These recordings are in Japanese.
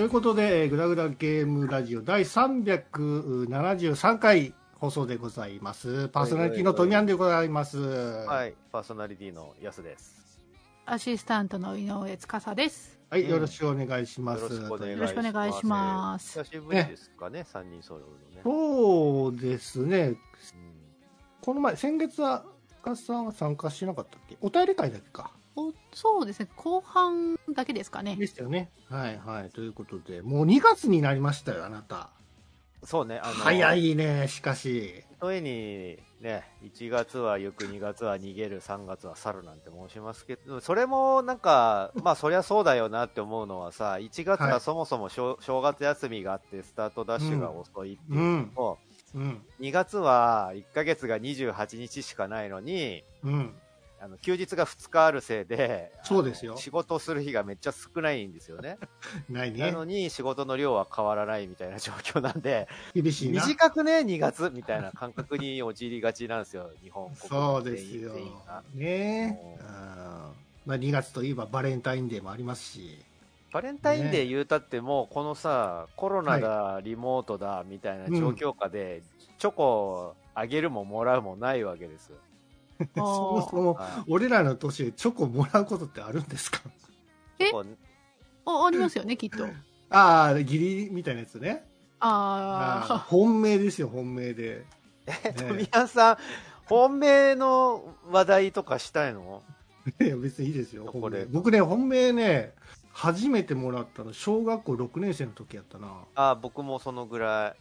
ということで、えーグダグダゲームラジオ第373回放送でございます。パーソナリティのトミヤンでございます。ははい、パーソナリティのヤスです。アシスタントの井上司です。い、よろしくお願いします。よろしくお願いします。よろしくお願いします久しぶりですかね、三人揃うのね。そうですね。うんこの前、先月は、深さんは参加しなかったっけ？お便り会だっけか。おそうですね、後半だけですかね。でしたよね。はいはい。ということで、もう2月になりましたよ、あなた。そうね、あの、早。いね、しかし。とえに、ね、1月は行く、2月は逃げる、3月は去るなんて申しますけど、それもなんか、まあそりゃそうだよなって思うのはさ、1月ははいそもそも正,、正月休みがあって、スタートダッシュが遅いっていうのと、うん。2月は1ヶ月が28日しかないのに、うん。あの休日が2日あるせいで、そうですよ仕事をする日がめっちゃ少ないんですよね。ないね。なのに仕事の量は変わらないみたいな状況なんで、厳しいな。短くね、2月みたいな感覚に陥りがちなんですよ、日本国そう民ですよ。ねうんうんまあ、2月といえばバレンタインデーもありますし。バレンタインデー言うたってもうこのさ、コロナだ、リモートだみたいな状況下で、チョコあげるももらうもないわけです。そもそも、は俺らの年でチョコもらうことってあるんですか？え？あありますよね、きっと。ああ、義理みたいなやつね。あーあ本命ですよ、本命で。え、富谷さん、本命の話題とかしたいの？いや、別にいいですよ、これ本命。僕ね、本命ね、初めてもらったの、小学校6年生の時やったな。あ、僕もそのぐらい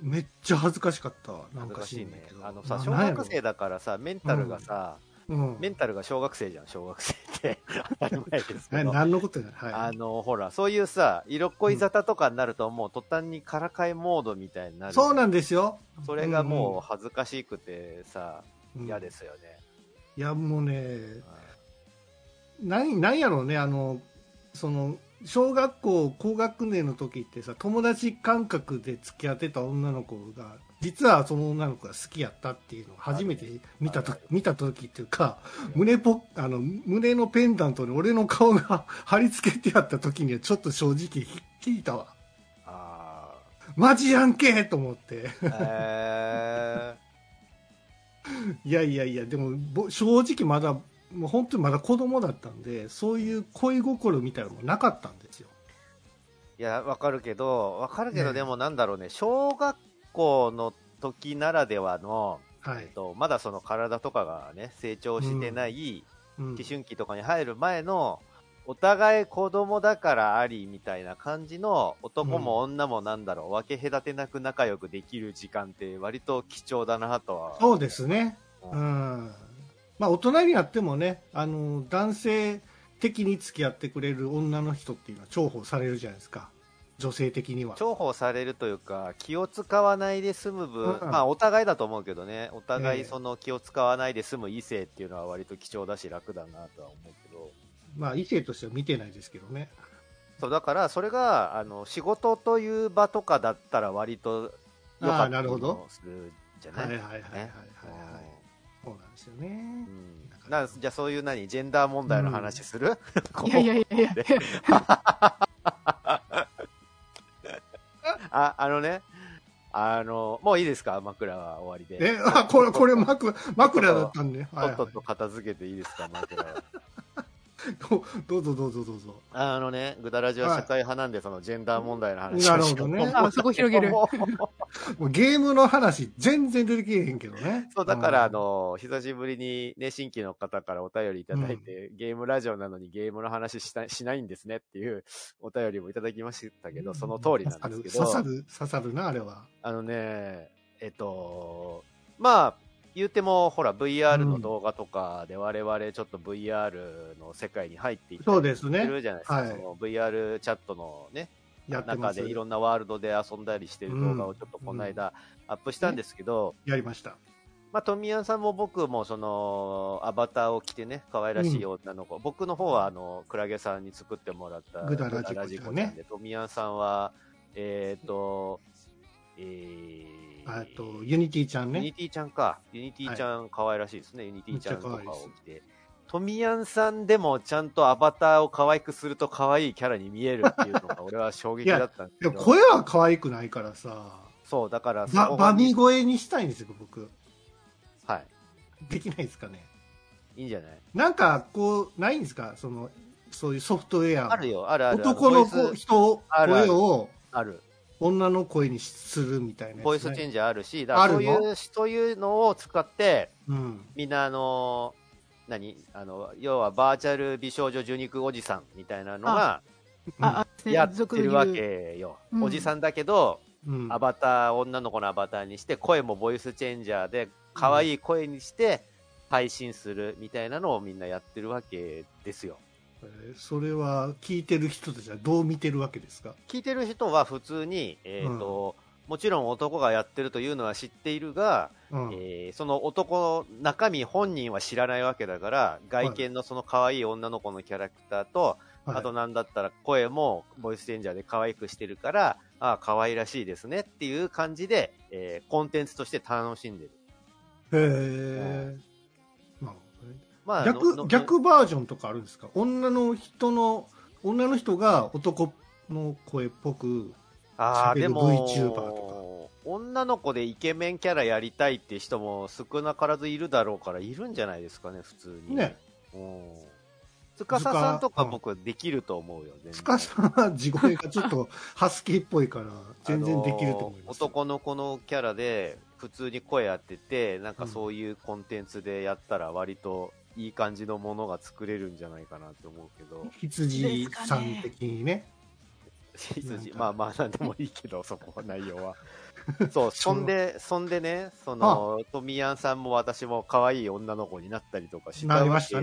めっちゃ恥ずかしかった。なんか恥ずかしいね。あのさ、な小学生だからさ、メンタルがさ、うん。メンタルが小学生じゃん、小学生って。当たり前ですけなど。何のことやはい。あの、ほら、そういうさ、色っこい沙汰とかになると、もう途端にからかいモードみたいになる。そうなんですよ。それがもう恥ずかしくてさ、うん嫌ですよね。いや、もうね、なんなんやろうね、あの、その、小学校高学年の時ってさ、友達感覚で付き合ってた女の子が、実はその女の子が好きやったっていうのを初めて見たと、はい。見た時っていうか、胸ポあの、胸のペンダントに俺の顔が 貼り付けてあった時にはちょっと正直聞いたわ。あマジやんけと思って。ー。え いやいやいや、でも、ぼ正直まだ、もう本当にまだ子供だったんで、そういう恋心みたいなのもなかったんですよ。ーいや、わかるけど、わかるけど、ねでもなんだろうね、小学校の時ならではの、はい。えっと、まだその体とかがね、成長してない、うん思春期とかに入る前の、お互い子供だからありみたいな感じの男も女もなんだろう、分け隔てなく仲良くできる時間って割と貴重だなとは。そうですね。ううんん。まあ、大人になってもね、あの、男性的に付き合ってくれる女の人っていうのは重宝されるじゃないですか。女性的には。重宝されるというか、気を使わないで済む分、うんまあお互いだと思うけどね、お互ええ。いその気を使わないで済む異性っていうのは割と貴重だし楽だなとは思うけど、まあ、異性としては見てないですけどね。そうだからそれがあの仕事という場とかだったら割と良かったりなるほど。もするんじゃない？はいはいはいはいはい、はい。ねそうなんですよね。うん。なじゃあそういう何ジェンダー問題の話する、あ。いやいやいやいや。ああのね。あのもういいですか？枕は終わりで。え、あ、これ、これ枕、枕だったんで。とっとと片付けていいですか？枕はど どうぞどうぞどうぞ。あのね、グダラジは社会派なんで、そのジェンダー問題の話なるほどね。あそこ広げる。もうゲームの話、全然出てけえへんけどね。そう、だから、あん、の、久しぶりにね、新規の方からお便りいただいて、ゲームラジオなのにゲームの話したしないんですねっていうお便りもいただきましたけど、その通りなんですけど、刺さる、刺さるな、あれは。あのね、えっと、まあ、言うても、ほら、VR の動画とかで我々ちょっと VR の世界に入っていったりすそうですね。るじゃないですか。はいその VR チャットのね。中でいろんなワールドで遊んだりしてる動画をちょっとこの間アップしたんですけど、やりました。まあ、富谷さんも僕もそのアバターを着てね、可愛らしい女の子、僕の方はあの、クラゲさんに作ってもらったグダラジコちゃんで、富谷さんは、えっ、と、えー、あと、ユニティちゃんね。ユニティちゃんか。ユニティちゃん可愛らしいですね。ユニティちゃんとかを着て。トミヤンさんでもちゃんとアバターを可愛くすると可愛いキャラに見えるっていうのが俺は衝撃だったんですけど。声は可愛くないからさ、そう、だからそば、こバミ声にしたいんですよ、僕。はい。できないですかね。いいんじゃない？なんか、こう、ないんですか？その、そういうソフトウェア。あるよ、あるある。男の子、人、声をある。女の声にするみたいなね。ボイスチェンジャーあるし、だからそういあるう、そういうのを使って、うん。みんなあの、何？あの、要はバーチャル美少女受肉おじさんみたいなのがやってるわけよ。うんおじさんだけど、うん。アバター、女の子のアバターにして、声もボイスチェンジャーで、可愛い声にして、配信するみたいなのをみんなやってるわけですよ。えーそれは、聞いてる人たちはどう見てるわけですか？聞いてる人は普通に、えっ、と、もちろん男がやってるというのは知っているが、うん。えーその男の中身本人は知らないわけだから、外見のその可愛い女の子のキャラクターと、はいあとなんだったら声もボイスチェンジャーで可愛くしてるから、ああ、可愛らしいですねっていう感じで、えーコンテンツとして楽しんでる。へえ。まあ、の逆、の逆バージョンとかあるんですか？女の人の、女の人が男の声っぽく、ああ、でも VTuber と女の子でイケメンキャラやりたいって人も少なからずいるだろうから、いるんじゃないですかね、普通に。ね。うん。つかささんとかうん僕できると思うよ、全然つかさんは地声がちょっとハスキーっぽいから、全然できると思います。男の子のキャラで普通に声当てて、なんかそういうコンテンツでやったら割といい感じのものが作れるんじゃないかなって思うけど、羊さん的にね。羊まあまあなんでもいいけど、そこは内容は。そう、そんで、そんでね、その、トミヤンさんも私も可愛い女の子になったりとかしたわけじゃ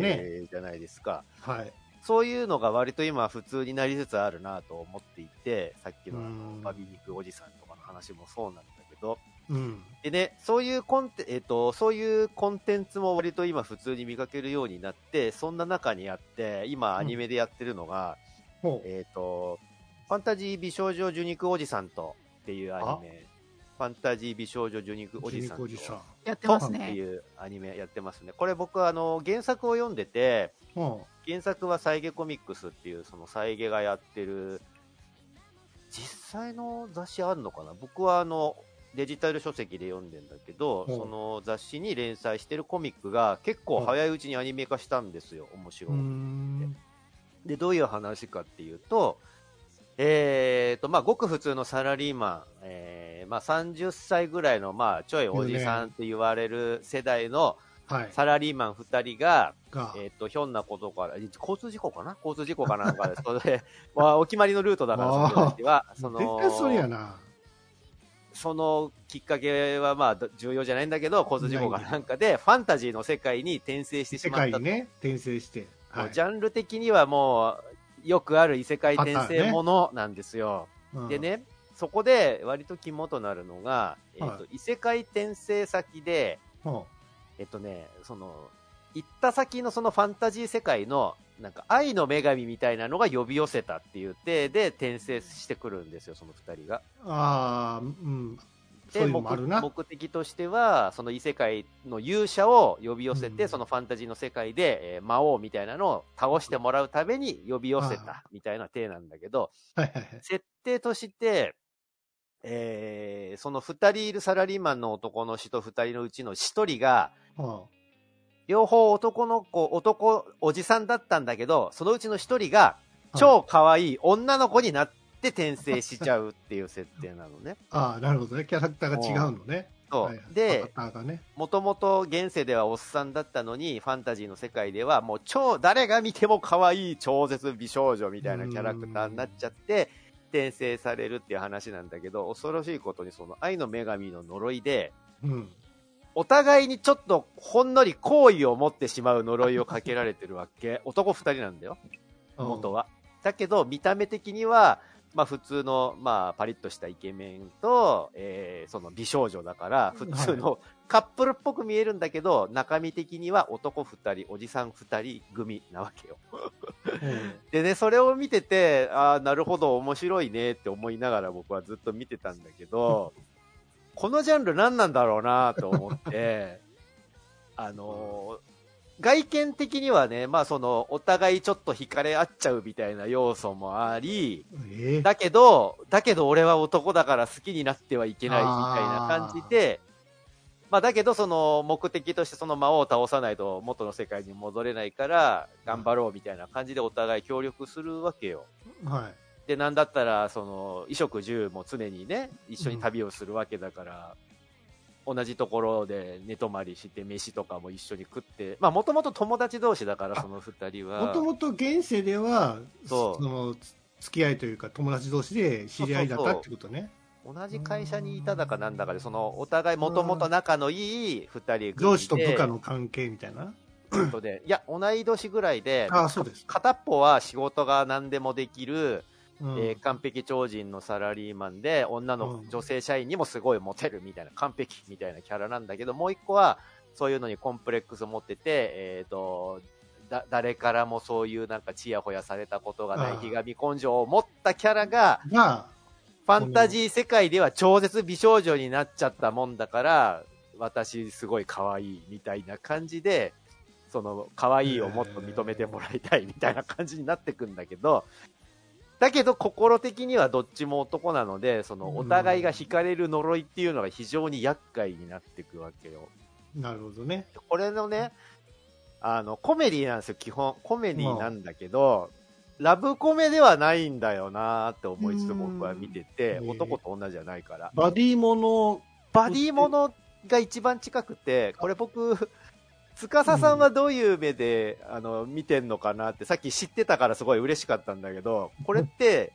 ないですか。はい。そういうのが割と今普通になりつつあるなと思っていて、さっきののバビ肉おじさんとかの話もそうなんだけど、うん。でね、そういうコンテ、えっ、と、そういうコンテンツも割と今普通に見かけるようになって、そんな中にあって、今アニメでやってるのが、ほう。えっ、と、ファンタジー美少女受肉おじさんとっていうアニメ、ファンタジー美少女受肉おじさんとおじさん。やってますってね。いうアニメやってますね。これ僕あの、原作を読んでて、ほ原作はサイゲコミックスっていう、そのサイゲがやってる、実際の雑誌あるのかな？僕はあの、デジタル書籍で読んでんだけど、うんその雑誌に連載してるコミックが結構早いうちにアニメ化したんですよ、面う。白い。で、どういう話かっていうと、えーと、まあ、ごく普通のサラリーマン、えー、まあ、30歳ぐらいの、まあ、ちょいおじさんって言われる世代のはい。サラリーマン2人が、が、えっ、と、ひょんなことから、え交通事故かな？交通事故かなんかで、それで、まあ、お決まりのルートだから、その人たちは、その、絶対それやな。そのきっかけは、まあ、ど重要じゃないんだけど、交通事故かなんかで、ファンタジーの世界に転生してし世まったね、転生して。はい。ジャンル的にはもう、よくある異世界転生ものなんですよ。うんで。ね、そこで割と肝となるのが、えっ、と、は異世界転生先で、ほえっとね、その、行った先のそのファンタジー世界の、なんか愛の女神みたいなのが呼び寄せたっていう体で転生してくるんですよ、その二人が。うああ、うん。で、いうのもあるな。目目的としては、その異世界の勇者を呼び寄せて、うんそのファンタジーの世界で、えー魔王みたいなのを倒してもらうために呼び寄せあたみたいな体なんだけど、はいはいはい。設定として、えーその二人いるサラリーマンの男の人二人のうちの一人が、ほ両方男の子、男、おじさんだったんだけど、そのうちの一人が、超可愛い女の子になって転生しちゃうっていう設定なのね。うああ、なるほどね。キャラクターが違うのね。そう。はいはいで。もともと現世ではおっさんだったのに、ファンタジーの世界ではもう超、誰が見ても可愛い超絶美少女みたいなキャラクターになっちゃって、転生されるっていう話なんだけど、恐ろしいことにその愛の女神の呪いで、うん。お互いにちょっとほんのり好意を持ってしまう呪いをかけられてるわけ。男二人なんだよ。元は。だけど、見た目的には、まあ普通の、まあパリッとしたイケメンと、えー、その美少女だから、普通のカップルっぽく見えるんだけど、中身的には男二人、おじさん二人組なわけよ。うん。でね、それを見てて、ああ、なるほど、面白いねって思いながら僕はずっと見てたんだけど、このジャンル何なんだろうなと思って、あのー外見的にはね、まあその、お互いちょっと惹かれ合っちゃうみたいな要素もあり、ええだけど、だけど俺は男だから好きになってはいけないみたいな感じで、まあだけどその目的としてその魔王を倒さないと元の世界に戻れないから頑張ろうみたいな感じでお互い協力するわけよ。はい。で、なんだったら、その、衣食住も常にね、一緒に旅をするわけだから、同じところで寝泊まりして、飯とかも一緒に食って、まあ、もともと友達同士だから、あその二人は。もともと現世では、そうその、つ付き合いというか、友達同士で知り合いだったってことね。同じ会社にいただかなんだかで、その、お互いもともと仲のいい二人組で。上司と部下の関係みたいな？ことで。いや、同い年ぐらいで、ああ、そうです。片っぽは仕事が何でもできる、うん。えー完璧超人のサラリーマンで、女のうん。女性社員にもすごいモテるみたいな、完璧みたいなキャラなんだけど、もう一個は、そういうのにコンプレックスを持ってて、えっ、と、だ、誰からもそういうなんかチヤホヤされたことがないひがみ根性を持ったキャラが、が、ファンタジー世界では超絶美少女になっちゃったもんだから、私すごい可愛いみたいな感じで、その可愛いをもっと認めてもらいたいみたいな感じになってくんだけど、だけど心的にはどっちも男なので、そのお互いが惹かれる呪いっていうのが非常に厄介になってくわけよ。なるほどね。これのね、あの、コメディなんですよ、基本。コメディなんだけど、ラブコメではないんだよなーって思いつつ僕は見ててう、ん男と同じじゃないから。バディもの、バディものが一番近くて、これ僕、司さんはどういう目で、あの、見てんのかなって、さっき知ってたからすごい嬉しかったんだけど、これって、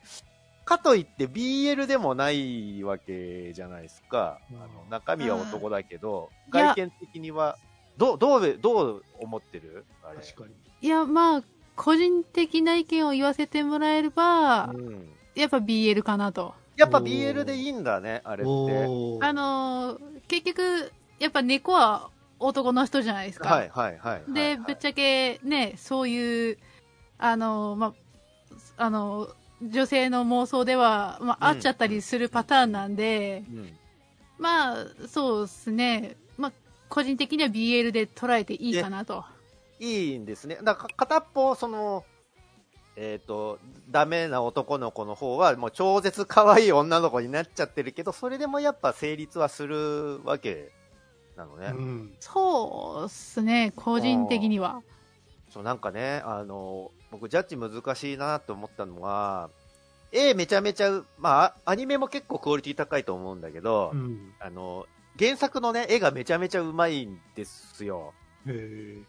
かといって BL でもないわけじゃないですか。うんあの中身は男だけど、外見的には、どう、どう、どう思ってる？あれ。確かに。いや、まあ、個人的な意見を言わせてもらえれば、うん。やっぱ BL かなと。やっぱ BL でいいんだね、あれって。あのー結局、やっぱ猫は男の人じゃないですか。はいはいはいはい。で、ぶっちゃけね、そういう、あのーまあ、あのー女性の妄想では、まあ、うん合っちゃったりするパターンなんで、うん。まあ、そうですね。まあ、個人的には BL で捉えていいかなと。いいんですね。だから片っぽ、その、えっ、と、ダメな男の子の方は、もう超絶可愛い女の子になっちゃってるけど、それでもやっぱ成立はするわけなのね。うん。そうですね、個人的には。そう、なんかね、あの、僕、ジャッジ難しいなと思ったのは、絵めちゃめちゃう、まあ、アニメも結構クオリティ高いと思うんだけど、うん。あの、原作のね、絵がめちゃめちゃうまいんですよ。へ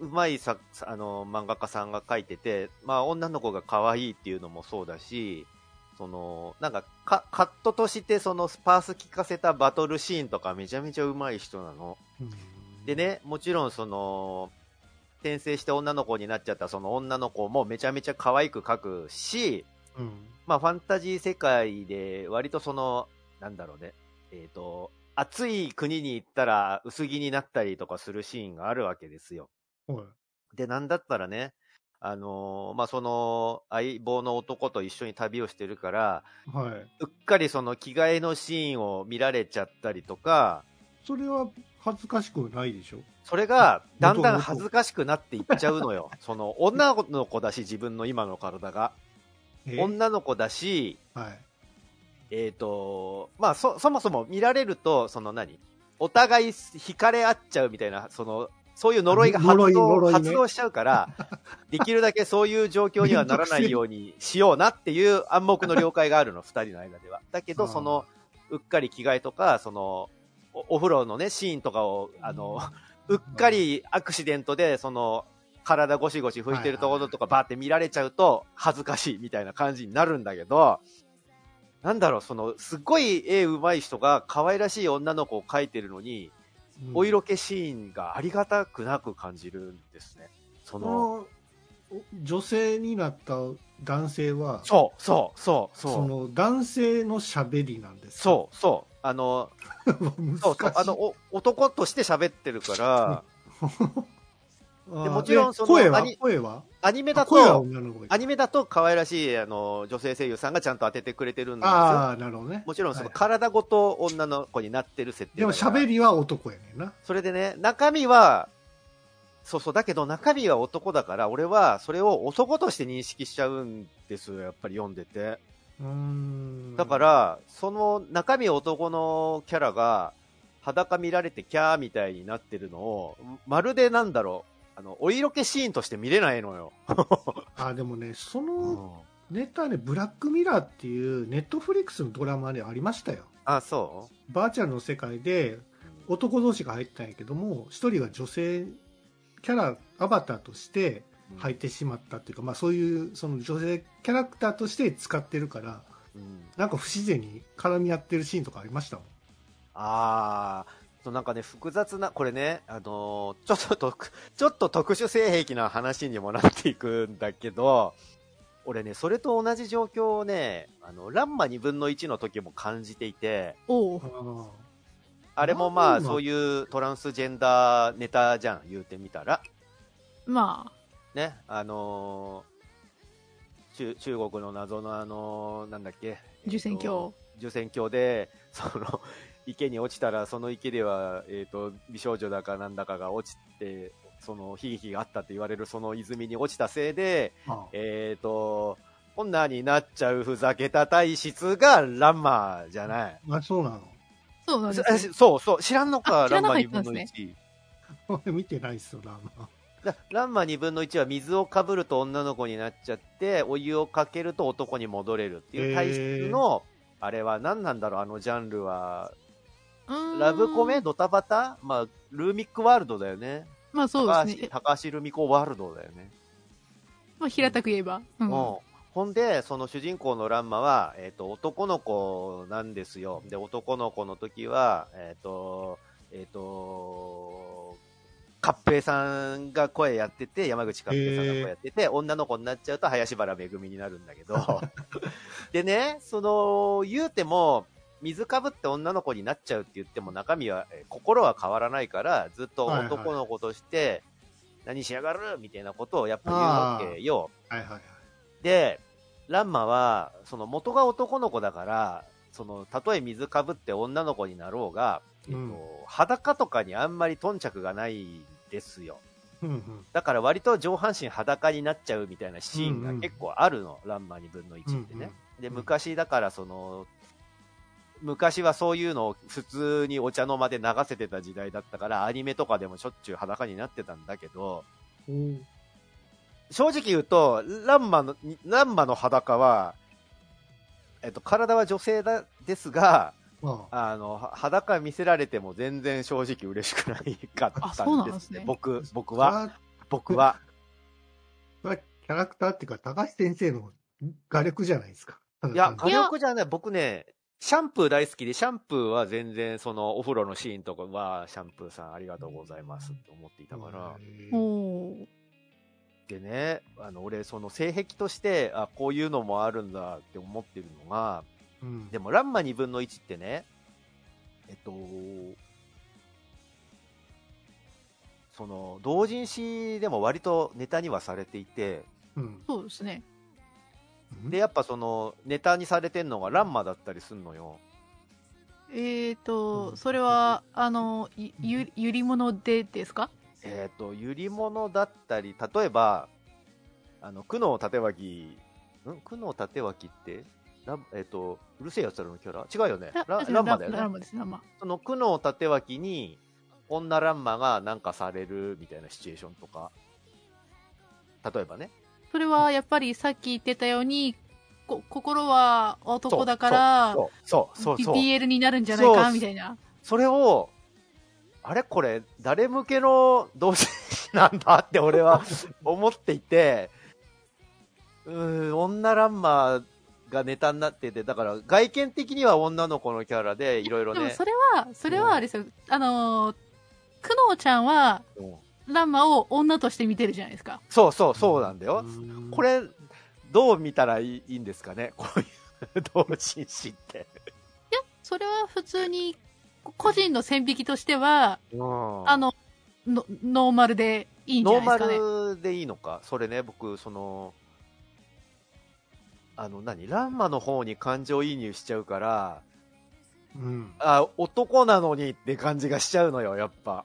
うまいさ、あの、漫画家さんが描いてて、まあ、女の子が可愛いっていうのもそうだし、その、なんか、か、カットとして、その、スパース聞かせたバトルシーンとかめちゃめちゃうまい人なの。うんでね、もちろん、その、転生して女の子になっちゃったその女の子もめちゃめちゃ可愛く描くし、うん。まあ、ファンタジー世界で、割とその、なんだろうね、えっ、と、暑い国に行ったら薄着になったりとかするシーンがあるわけですよ。はい。で、なんだったらね、あのーまあ、その、相棒の男と一緒に旅をしてるから、はい。うっかりその着替えのシーンを見られちゃったりとか、それは恥ずかしくないでしょ？それが、だんだん恥ずかしくなっていっちゃうのよ。その、女の子だし、自分の今の体が。え？女の子だし、はい。えっ、と、まあ、そ、そもそも見られると、その何？お互い惹かれ合っちゃうみたいな、その、そういう呪いが発動,、呪い発動しちゃうから、できるだけそういう状況にはならないようにしようなっていう暗黙の了解があるの、二人の間では。だけど、その、うっかり着替えとか、その、おお風呂のね、シーンとかを、あの、うっかりアクシデントで、その、体ゴシゴシ拭いてるところとかバーって見られちゃうと恥ずかしいみたいな感じになるんだけど、なんだろう、その、すっごい絵上手い人が可愛らしい女の子を描いてるのに、うんお色気シーンがありがたくなく感じるんですね。そその、の女性になった男性は、そう、そう、そう、そそう。の男性の喋りなんですか？そう、そう。あの、う。そうあの、お男として喋ってるから、でもちろんそのえ声は？アニ声は？アニメだと、アニメだと可愛らしい、あの、女性声優さんがちゃんと当ててくれてるんですよ。ああ、なるほどね。もちろんそのはい体ごと女の子になってる設定でも喋りは男やねんな。それでね、中身は、そうそう、だけど中身は男だから、俺はそれを男として認識しちゃうんですよ、やっぱり読んでて。うーん。だか、ら、その中身男のキャラが、裸見られてキャーみたいになってるのを、まるでなんだろう、あの、お色気シーンとして見れないのよ。あ、でもね、そのうんネタね、ブラックミラーっていうネットフリックスのドラマでありましたよ。あ、そバーチャルの世界でう男同士が入ったんやけども、一人が女性キャラ、アバターとして入ってしまったっていうか、まあそういうその女性キャラクターとして使ってるから、うんなんか不自然に絡み合ってるシーンとかありましたもん。あー、そうなんかね、複雑な、これね、あのーちょっと特、ちょっと特殊性癖な話にもなっていくんだけど、俺ね、それと同じ状況をね、あの、ランマ2分の1の時も感じていて、ああれもまあ、そういうトランスジェンダーネタじゃん、言うてみたら。まね、あのー中、中国の謎のあのーなんだっけ？受選鏡えーと。受選鏡で、その、池に落ちたら、その池では、えっ、と、美少女だかなんだかが落ちて、その悲劇があったって言われるその泉に落ちたせいで、あえっ、と、女になっちゃうふざけた体質がランマじゃない。あ、そうなの？そうなんですよそそうそう、知らんのか、ランマ2ったんです分のね1。俺見てないっすよ、ラーマ。だランマ2分の1は水をかぶると女の子になっちゃって、お湯をかけると男に戻れるっていう体質の、あれは何なんだろう、あのジャンルは。ラブコメドタバタ？まあ、ルーミックワールドだよね。まあそう高橋ですね。高橋ルミ子ワールドだよね。まあ平たく言えば。うん。うんほんで、その主人公のランマは、えっ、と、男の子なんですよ。で、男の子の時は、えっ、と、えっ、と、カッペイさんが声やってて、山口カッペイさんが声やってて、女の子になっちゃうと林原めぐみになるんだけど、でね、その、言うても、水かぶって女の子になっちゃうって言っても中身は、えー心は変わらないから、ずっと男の子として、何しやがるみたいなことをやっぱ言うわけよ。はいはいはい。で、ランマは、その元が男の子だから、その、たとえ水かぶって女の子になろうが、えっと、うん裸とかにあんまり頓着がないんですよ。うんうん。だから割と上半身裸になっちゃうみたいなシーンが結構あるの、ランマ2分の1ってね。で、うん昔だからその、昔はそういうのを普通にお茶の間で流せてた時代だったから、アニメとかでもしょっちゅう裸になってたんだけど、おー正直言うと、ランマの、ランマの裸は、えっと、体は女性だ、ですが、まあの、は裸見せられても全然正直嬉しくないかったんですあそうなんですね僕、僕あ、は、僕は。キャラクターっていうか、高橋先生の画力じゃないですか。いや、火ただ単力じゃない。僕ね、シャンプー大好きで、シャンプーは全然、その、お風呂のシーンとかは、シャンプーさんありがとうございますって思っていたから。でね、あの、俺、その、性癖として、あ、こういうのもあるんだって思ってるのが、うんでも、ランマ2分の1ってね、えっと、その、同人誌でも割とネタにはされていて、うんそうですね。で、やっぱその、ネタにされてんのがランマだったりすんのよ。えーと、うんそれは、あの、ゆゆゆり物でですか？えっ、と、ゆり物だったり、例えば、あの、久能立脇、ん？久能立脇って、ラえっ、と、うるせえやつらのキャラ？違うよね。ラランマだよね。ランマです、ランマ。その久能立脇に、女ランマがなんかされるみたいなシチュエーションとか、例えばね。それはやっぱりさっき言ってたように、こ心は男だから、そうそうそうそう。BL になるんじゃないかみたいな。それを、あれこれ、誰向けの同性誌なんだって俺は 思っていて、うーん、女ランマがネタになってて、だから外見的には女の子のキャラでいろいろね。でもそれは、それはあれですよ。あのー、くのちゃんは、うんランマを女として見てるじゃないですか。そうそう、そうなんだよ。うんこれ、どう見たらいいいいんですかね？こういう同人誌って。それは普通に、個人の線引きとしては、うんあの、のノーマルでいいんじゃノーマないですかね。ルでいいのか？それね、僕、その、あの、何？ランマの方に感情移入しちゃうから、うん。あ、男なのにって感じがしちゃうのよ、やっぱ。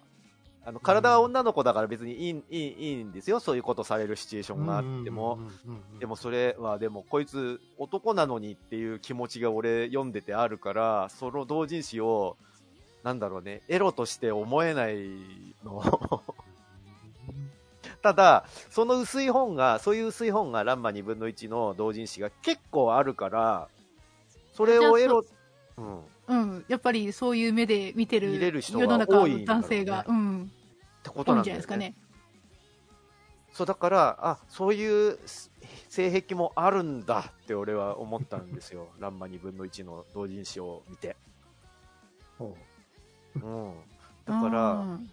あの、体は女の子だから別にいい、いい、いいんですよ。そういうことされるシチュエーションがあっても。でもそれは、でもこいつ男なのにっていう気持ちが俺読んでてあるから、その同人誌を、なんだろうね、エロとして思えないの。ただ、その薄い本が、そういう薄い本がランマ2分の1の同人誌が結構あるから、それをエロ、うん。うん、やっぱりそういう目で見てる見れる人が世の中の男性が、うん、ってことなんじゃないですかね。そう、だから、あ、そういう性癖もあるんだって俺は思ったんですよ。ランマ2分の1の同人誌を見て。ほうん。だから、うん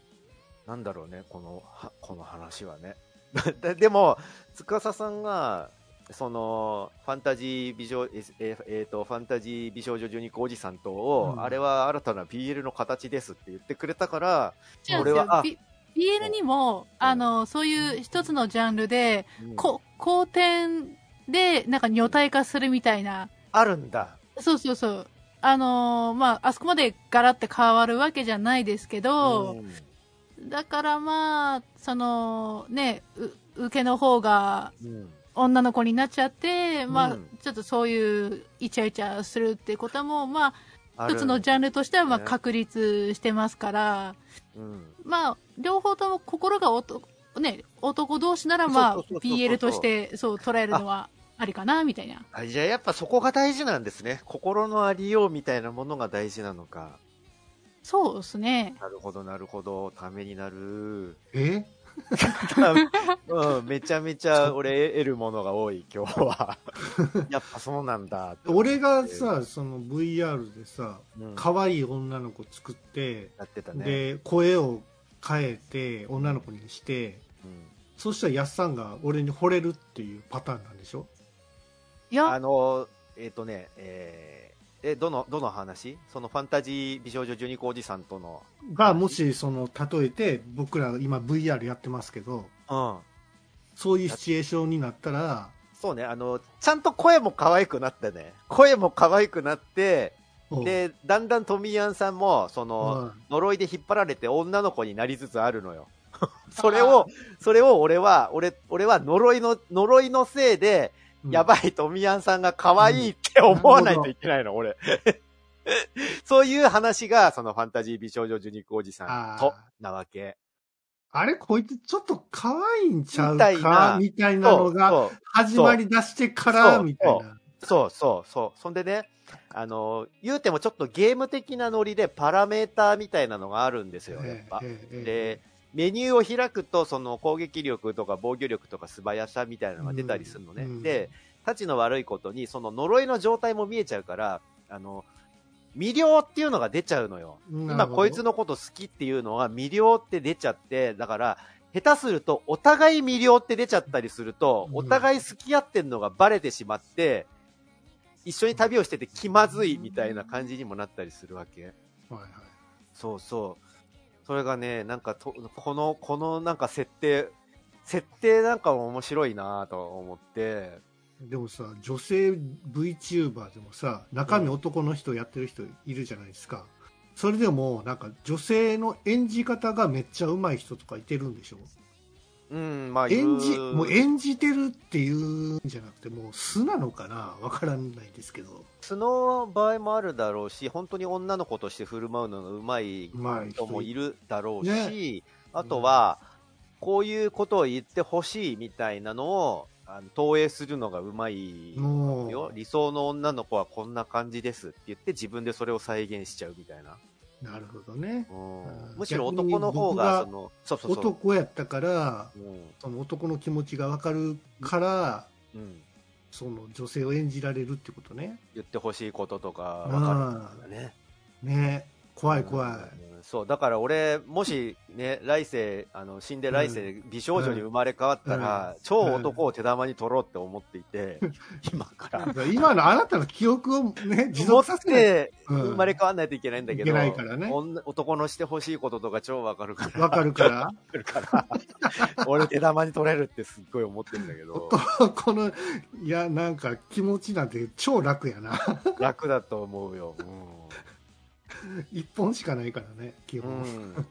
なんだろうね、この、はこの話はね。ででも、司さんが、その、ファンタジー美少、えーえーと、ファンタジー美少女12個おじさんとを、うん。あれは新たな BL の形ですって言ってくれたから、俺は BL にも、あの、そういう一つのジャンルで、うん。こ後天で、なんか女体化するみたいな、あるんだ。そうそうそう。あのーまあ、あそこまでガラッて変わるわけじゃないですけど、うん。だからまあ、その、ね、う受けの方がうん女の子になっちゃって、まあ、うんちょっとそういうイチャイチャするってことも、まあ、一つのジャンルとしては、まあ、ね確立してますから、うんまあ、両方とも心が男、ね、男同士なら、まあ BL として、そう、捉えるのはありかな、みたいな。あじゃあやっぱそこが大事なんですね。心のありようみたいなものが大事なのか。そうですね。なるほど、なるほど。ためになる。うえ？うん、めちゃめちゃ俺得るものが多い、今日は。やっぱそうなんだ。俺が、さその VR でさうん。可愛い女の子作って、やってたね。で声を変えて女の子にしてうん。そしたらやっさんが俺に惚れるっていうパターンなんでしょ？いあや、の、えっ、とね、えー、え、どの、どの話？そのファンタジー美少女12個おじさんとの。がもしその例えて僕ら今 VR やってますけどうん。そういうシチュエーションになったらそうね、あの、ちゃんと声も可愛くなってね。声も可愛くなって、で、だんだんトミヤンさんも、その、うん呪いで引っ張られて女の子になりつつあるのよ。それを、それを俺は、俺、俺は呪いの、呪いのせいで、うんやばいトミヤンさんが可愛いって思わないといけないの、俺。そういう話が、そのファンタジー美少女ジュニックおじさんとあ、なわけ。あれこいつちょっと可愛いんちゃうかみたいなのが始まり出してからそうみたいなそうそうそう。そんでね、あの、言うてもちょっとゲーム的なノリでパラメーターみたいなのがあるんですよ、やっぱ。で、メニューを開くと、その攻撃力とか防御力とか素早さみたいなのが出たりするのね。うんで、たちの悪いことに、その呪いの状態も見えちゃうから、あの、魅了っていうのが出ちゃうのよ。今こいつのこと好きっていうのは魅了って出ちゃって、だから、下手するとお互い魅了って出ちゃったりすると、うんお互い好き合ってんのがバレてしまって、一緒に旅をしてて気まずいみたいな感じにもなったりするわけ。はいはいそうそう。それがね、なんかと、この、このなんか設定、設定なんかも面白いなと思って、でもさ女性 VTuber でもさ中身男の人やってる人いるじゃないですか、それでもなんか女性の演じ方がめっちゃ上手い人とかいてるんでしょ？うん、まあ、演じもう演じてるっていうんじゃなくてもう素なのかなわからないですけど素の場合もあるだろうし、本当に女の子として振る舞うのがうまい人もいるだろうし、ねあとは、こういうことを言ってほしいみたいなのを、あの投影するのがうまいもよ。理想の女の子はこんな感じですって言って自分でそれを再現しちゃうみたいな。うなるほどね。むしろ男の方が、その、そうそうそう。男やったからうん。その男の気持ちがわかるからうん。その女性を演じられるってことね。言ってほしいこととかわかるんだね。ね。怖い怖い、うんそう、だから俺、もしね、来世、あの、死んで来世、美少女に生まれ変わったら、超男を手玉に取ろうって思っていて、今から。今のあなたの記憶をね持続させて、うん。生まれ変わんないといけないんだけど、いけないからね。女男のしてほしいこととか超わかるから。わかるから。わかるから。俺手玉に取れるってすっごい思ってるんだけど、このいやなんか気持ちなんて超楽やな。楽だと思うよ。一本しかないからね基う本、ん。うん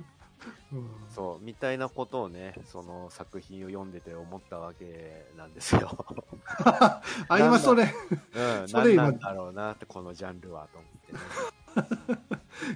うんそう、みたいなことをね、その作品を読んでて思ったわけなんですよ。あ、今それ、うん、それ今何なんだろうなって、このジャンルは、と思ってね。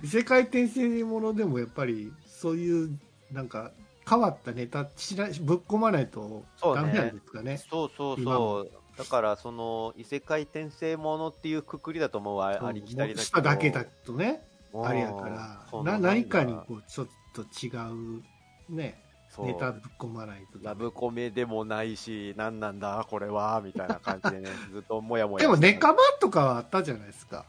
異世界転生ものでもやっぱり、そういう、なんか、変わったネタしらぶっ込まないとそうねダメなんですかね。そうそう今そう。だから、その、異世界転生ものっていうくくりだと思うわ、あありきたりだけど。だけだとね、うんあれやから、な何かにこうちょっと違う、ね、ネタぶっ込まないと。ラブコメでもないし、何なんだ、これは、みたいな感じでね、ずっともやもや。でも、ネカマとかはあったじゃないですか。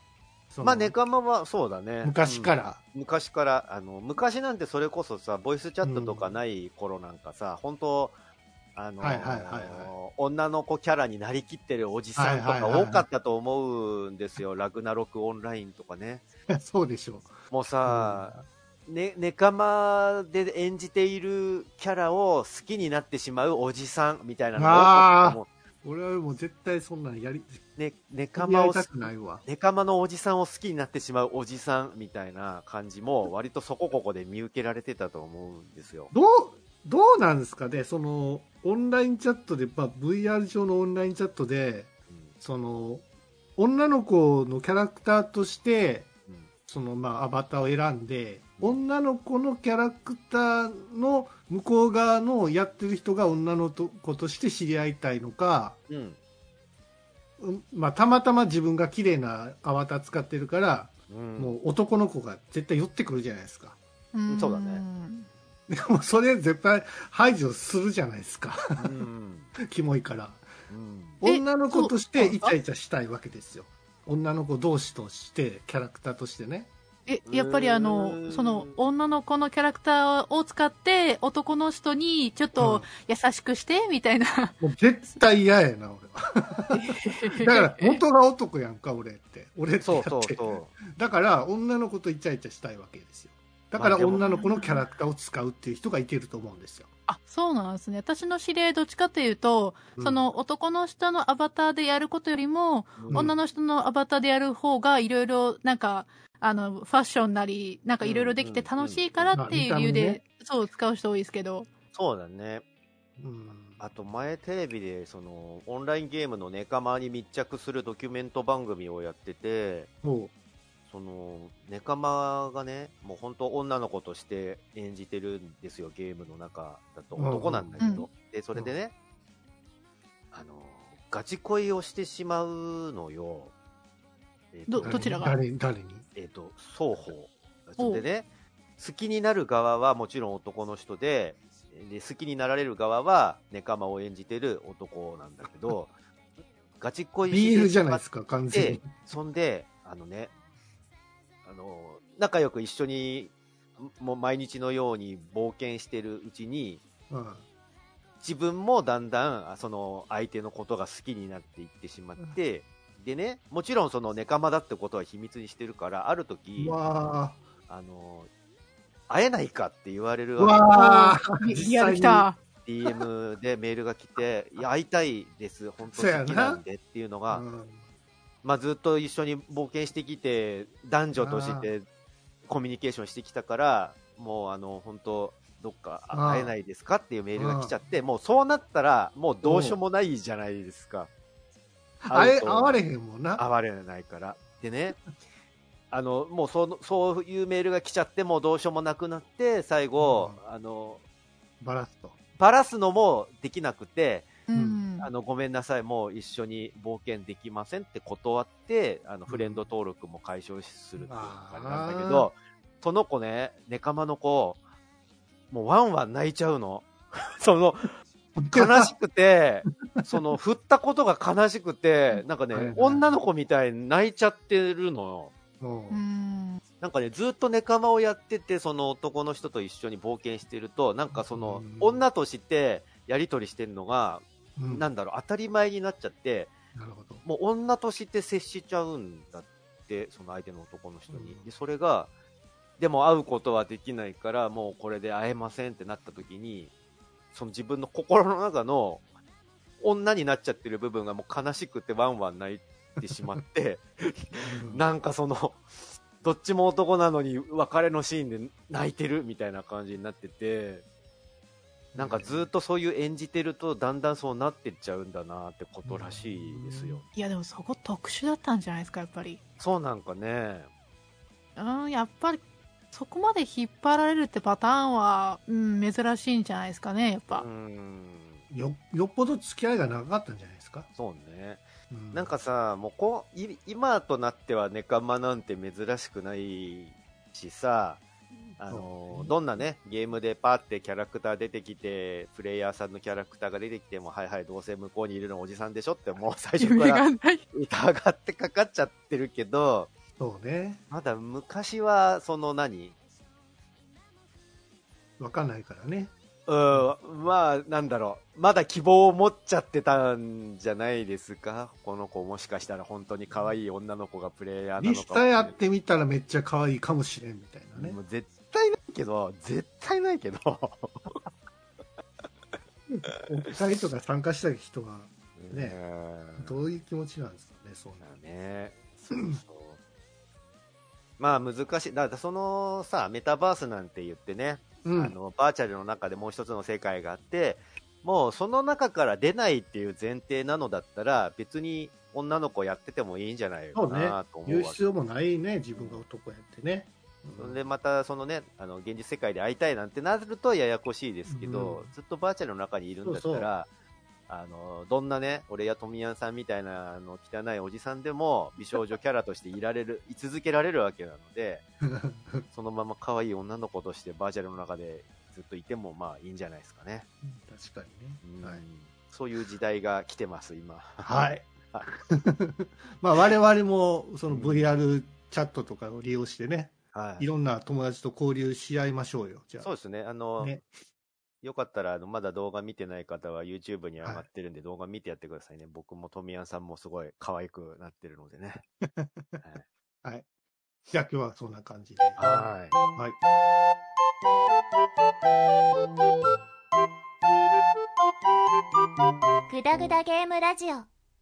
まあ、ネカマはそうだね。昔から。うん昔から、あの、昔なんてそれこそさ、ボイスチャットとかない頃なんかさ、本当あのーはいはいはいは女の子キャラになりきってるおじさんとか多かったと思うんですよ。ラグナロクオンラインとかね。そうでしょう。もうさ、ね、ネカマで演じているキャラを好きになってしまうおじさんみたいなのが多かったと思う俺はもう絶対そんなんやり、ね、ネカやマをりたくないわ。ネカマのおじさんを好きになってしまうおじさんみたいな感じも割とそこここで見受けられてたと思うんですよ。どう、どうなんですかね、その、オンラインチャットで、まあ、VR 上のオンラインチャットで、うんその、女の子のキャラクターとして、うんその、まあ、アバターを選んで、女の子のキャラクターの向こう側のやってる人が女の子として知り合いたいのか、うんうんまあ、たまたま自分が綺麗なアバター使ってるから、うんもう男の子が絶対寄ってくるじゃないですか。んそうだねでもそれ絶対排除するじゃないですか。うん キモいから。うんえ女の子としてイチャイチャしたいわけですよ。女の子同士として、キャラクターとしてね。え、やっぱりあの、んその女の子のキャラクターを使って男の人にちょっと優しくして、みたいな。もう絶対嫌やな、俺は。だから、元が男やんか、俺って。俺ってそうやって。そうそだから、女の子とイチャイチャしたいわけですよ。だから、女の子のキャラクターを使うっていう人がいてると思うんですよ。あ、そうなんですね。私の知り合いどっちかというと、うんその男の人のアバターでやることよりも、う。女の人のアバターでやる方がいろいろなんか、あの、ファッションなり、なんかいろいろできて楽しいからっていう理由うんうんうんで、そう、使う人多いですけど。そうだね。うん。あと前テレビでそのオンラインゲームのネカマに密着するドキュメント番組をやってて、もそのネカマがね、もう本当女の子として演じてるんですよ、ゲームの中だと。うんうん男なんだけど。で、それでね、あの、ガチ恋をしてしまうのよ。えーどどちらが？誰誰に？えっ、と、双方。それでね、好きになる側はもちろん男の人で、で好きになられる側はネカマを演じてる男なんだけど、ガチ恋ビールじゃないまですか、完全に。そんで、あのね、あの、仲良く一緒に、もう毎日のように冒険してるうちに、うん。自分もだんだん、あその相手のことが好きになっていってしまって、でね、もちろんそのネカマだってことは秘密にしてるから、ある時、あの、会えないかって言われるわわー。リリアル来た。け。DM でメールが来て、いや、会いたいです、本当好きなんでっていうのが、うんまあずっと一緒に冒険してきて、男女としてコミュニケーションしてきたから、もうあの、本当どっか会えないですかっていうメールが来ちゃって、もうそうなったら、もうどうしようもないじゃないですか。会え、会われへんもんな。会われないから。でね、あの、もうその、そういうメールが来ちゃって、もうどうしようもなくなって、最後、あの、バラすと。バラすのもできなくて、うん。あの、ごめんなさい、もう一緒に冒険できませんって断って、あの、フレンド登録も解消するっていう感じなんだけど、その子ね、ネカマの子、もうワンワン泣いちゃうの。その、悲しくて、その、振ったことが悲しくて、なんかね、女の子みたいに泣いちゃってるのよ。なんかね、ずっとネカマをやってて、その男の人と一緒に冒険してると、なんかそのうん、女としてやりとりしてるのが、うんなんだろう、当たり前になっちゃって、なるほど。もう女として接しちゃうんだって、その相手の男の人に。うんで、それが、でも会うことはできないから、もうこれで会えませんってなった時に、その自分の心の中の女になっちゃってる部分がもう悲しくてワンワン泣いてしまって、うんなんかその、どっちも男なのに別れのシーンで泣いてるみたいな感じになってて、なんかずっとそういう演じてるとだんだんそうなってっちゃうんだなってことらしいですよ。いやでもそこ特殊だったんじゃないですかやっぱりそうなんかね。うんやっぱりそこまで引っ張られるってパターンは、うん、珍しいんじゃないですかねやっぱう、ん。よよっぽど付き合いが長かったんじゃないですか、そうね。うんなんかさ、もうこう、い今となってはネカマなんて珍しくないしさ、あの、どんなね、ゲームでパーってキャラクター出てきて、プレイヤーさんのキャラクターが出てきても、はいはい、どうせ向こうにいるのおじさんでしょって もう最初夢から疑ってかかっちゃってるけど、そうね。まだ昔は、その何？分かんないからねうん、まあ、なんだろう。まだ希望を持っちゃってたんじゃないですか？この子もしかしたら本当に可愛い女の子がプレイヤーなのか実際やってみたらめっちゃ可愛いかもしれんみたいなねもう絶対ないけど、絶対ないけど。お二人とか参加した人がねうんどういう気持ちなんですかねそうだね。そうそう。まあ難しい。だからそのさ、メタバースなんて言ってね、うん。あの、バーチャルの中でもう一つの世界があって、もうその中から出ないっていう前提なのだったら、別に女の子やっててもいいんじゃないかなと思うわけ。言う必要もないね自分が男やってね、うんで、また、そのね、あの、現実世界で会いたいなんてなるとややこしいですけど、うん。ずっとバーチャルの中にいるんだったら、そうそうあの、どんなね、俺や富谷さんみたいな、あの、汚いおじさんでも、美少女キャラとしていられる、居続けられるわけなので、そのまま可愛い女の子としてバーチャルの中でずっといても、まあいいんじゃないですかね。確かにうん。ねはい、そういう時代が来てます、今。はい。はいまあ我々もその VR チャットとかを利用してねはい。いろんな友達と交流し合いましょうよじゃあ。そうですね。あの、ねよかったら、あの、まだ動画見てない方は YouTube に上がってるんで、動画見てやってくださいね。僕も富谷さんもすごい可愛くなってるのでね。はいじゃあ今日はそんな感じではい。はいグダグダゲームラジオ